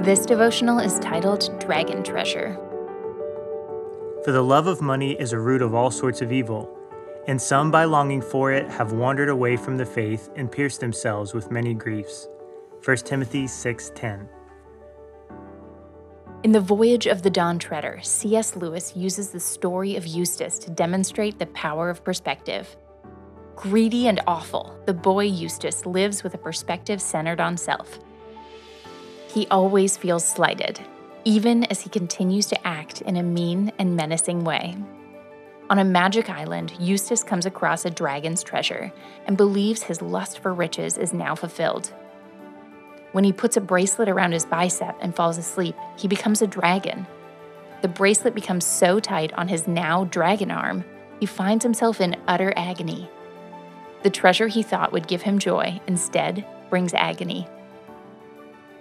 This devotional is titled Dragon Treasure. For the love of money is a root of all sorts of evil, and some by longing for it have wandered away from the faith and pierced themselves with many griefs. 1 Timothy 6:10. In The Voyage of the Dawn Treader, C.S. Lewis uses the story of Eustace to demonstrate the power of perspective. Greedy and awful, the boy Eustace lives with a perspective centered on self. He always feels slighted, even as he continues to act in a mean and menacing way. On a magic island, Eustace comes across a dragon's treasure and believes his lust for riches is now fulfilled. When he puts a bracelet around his bicep and falls asleep, he becomes a dragon. The bracelet becomes so tight on his now dragon arm, he finds himself in utter agony. The treasure he thought would give him joy instead brings agony.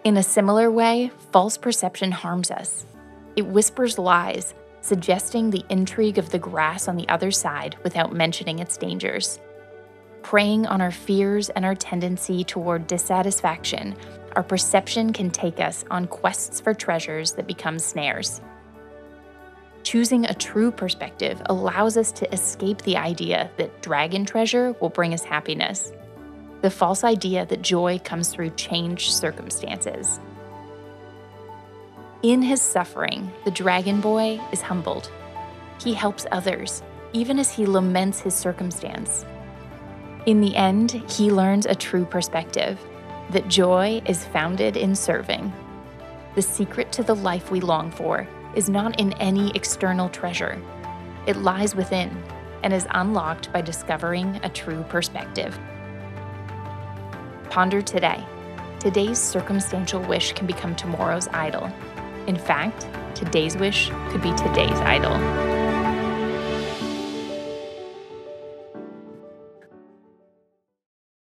In a similar way, false perception harms us. It whispers lies, suggesting the intrigue of the grass on the other side without mentioning its dangers. Preying on our fears and our tendency toward dissatisfaction, our perception can take us on quests for treasures that become snares. Choosing a true perspective allows us to escape the idea that dragon treasure will bring us happiness, the false idea that joy comes through changed circumstances. In his suffering, the dragon boy is humbled. He helps others, even as he laments his circumstance. In the end, he learns a true perspective that joy is founded in serving. The secret to the life we long for is not in any external treasure, it lies within and is unlocked by discovering a true perspective. Ponder today. Today's circumstantial wish can become tomorrow's idol. In fact, today's wish could be today's idol.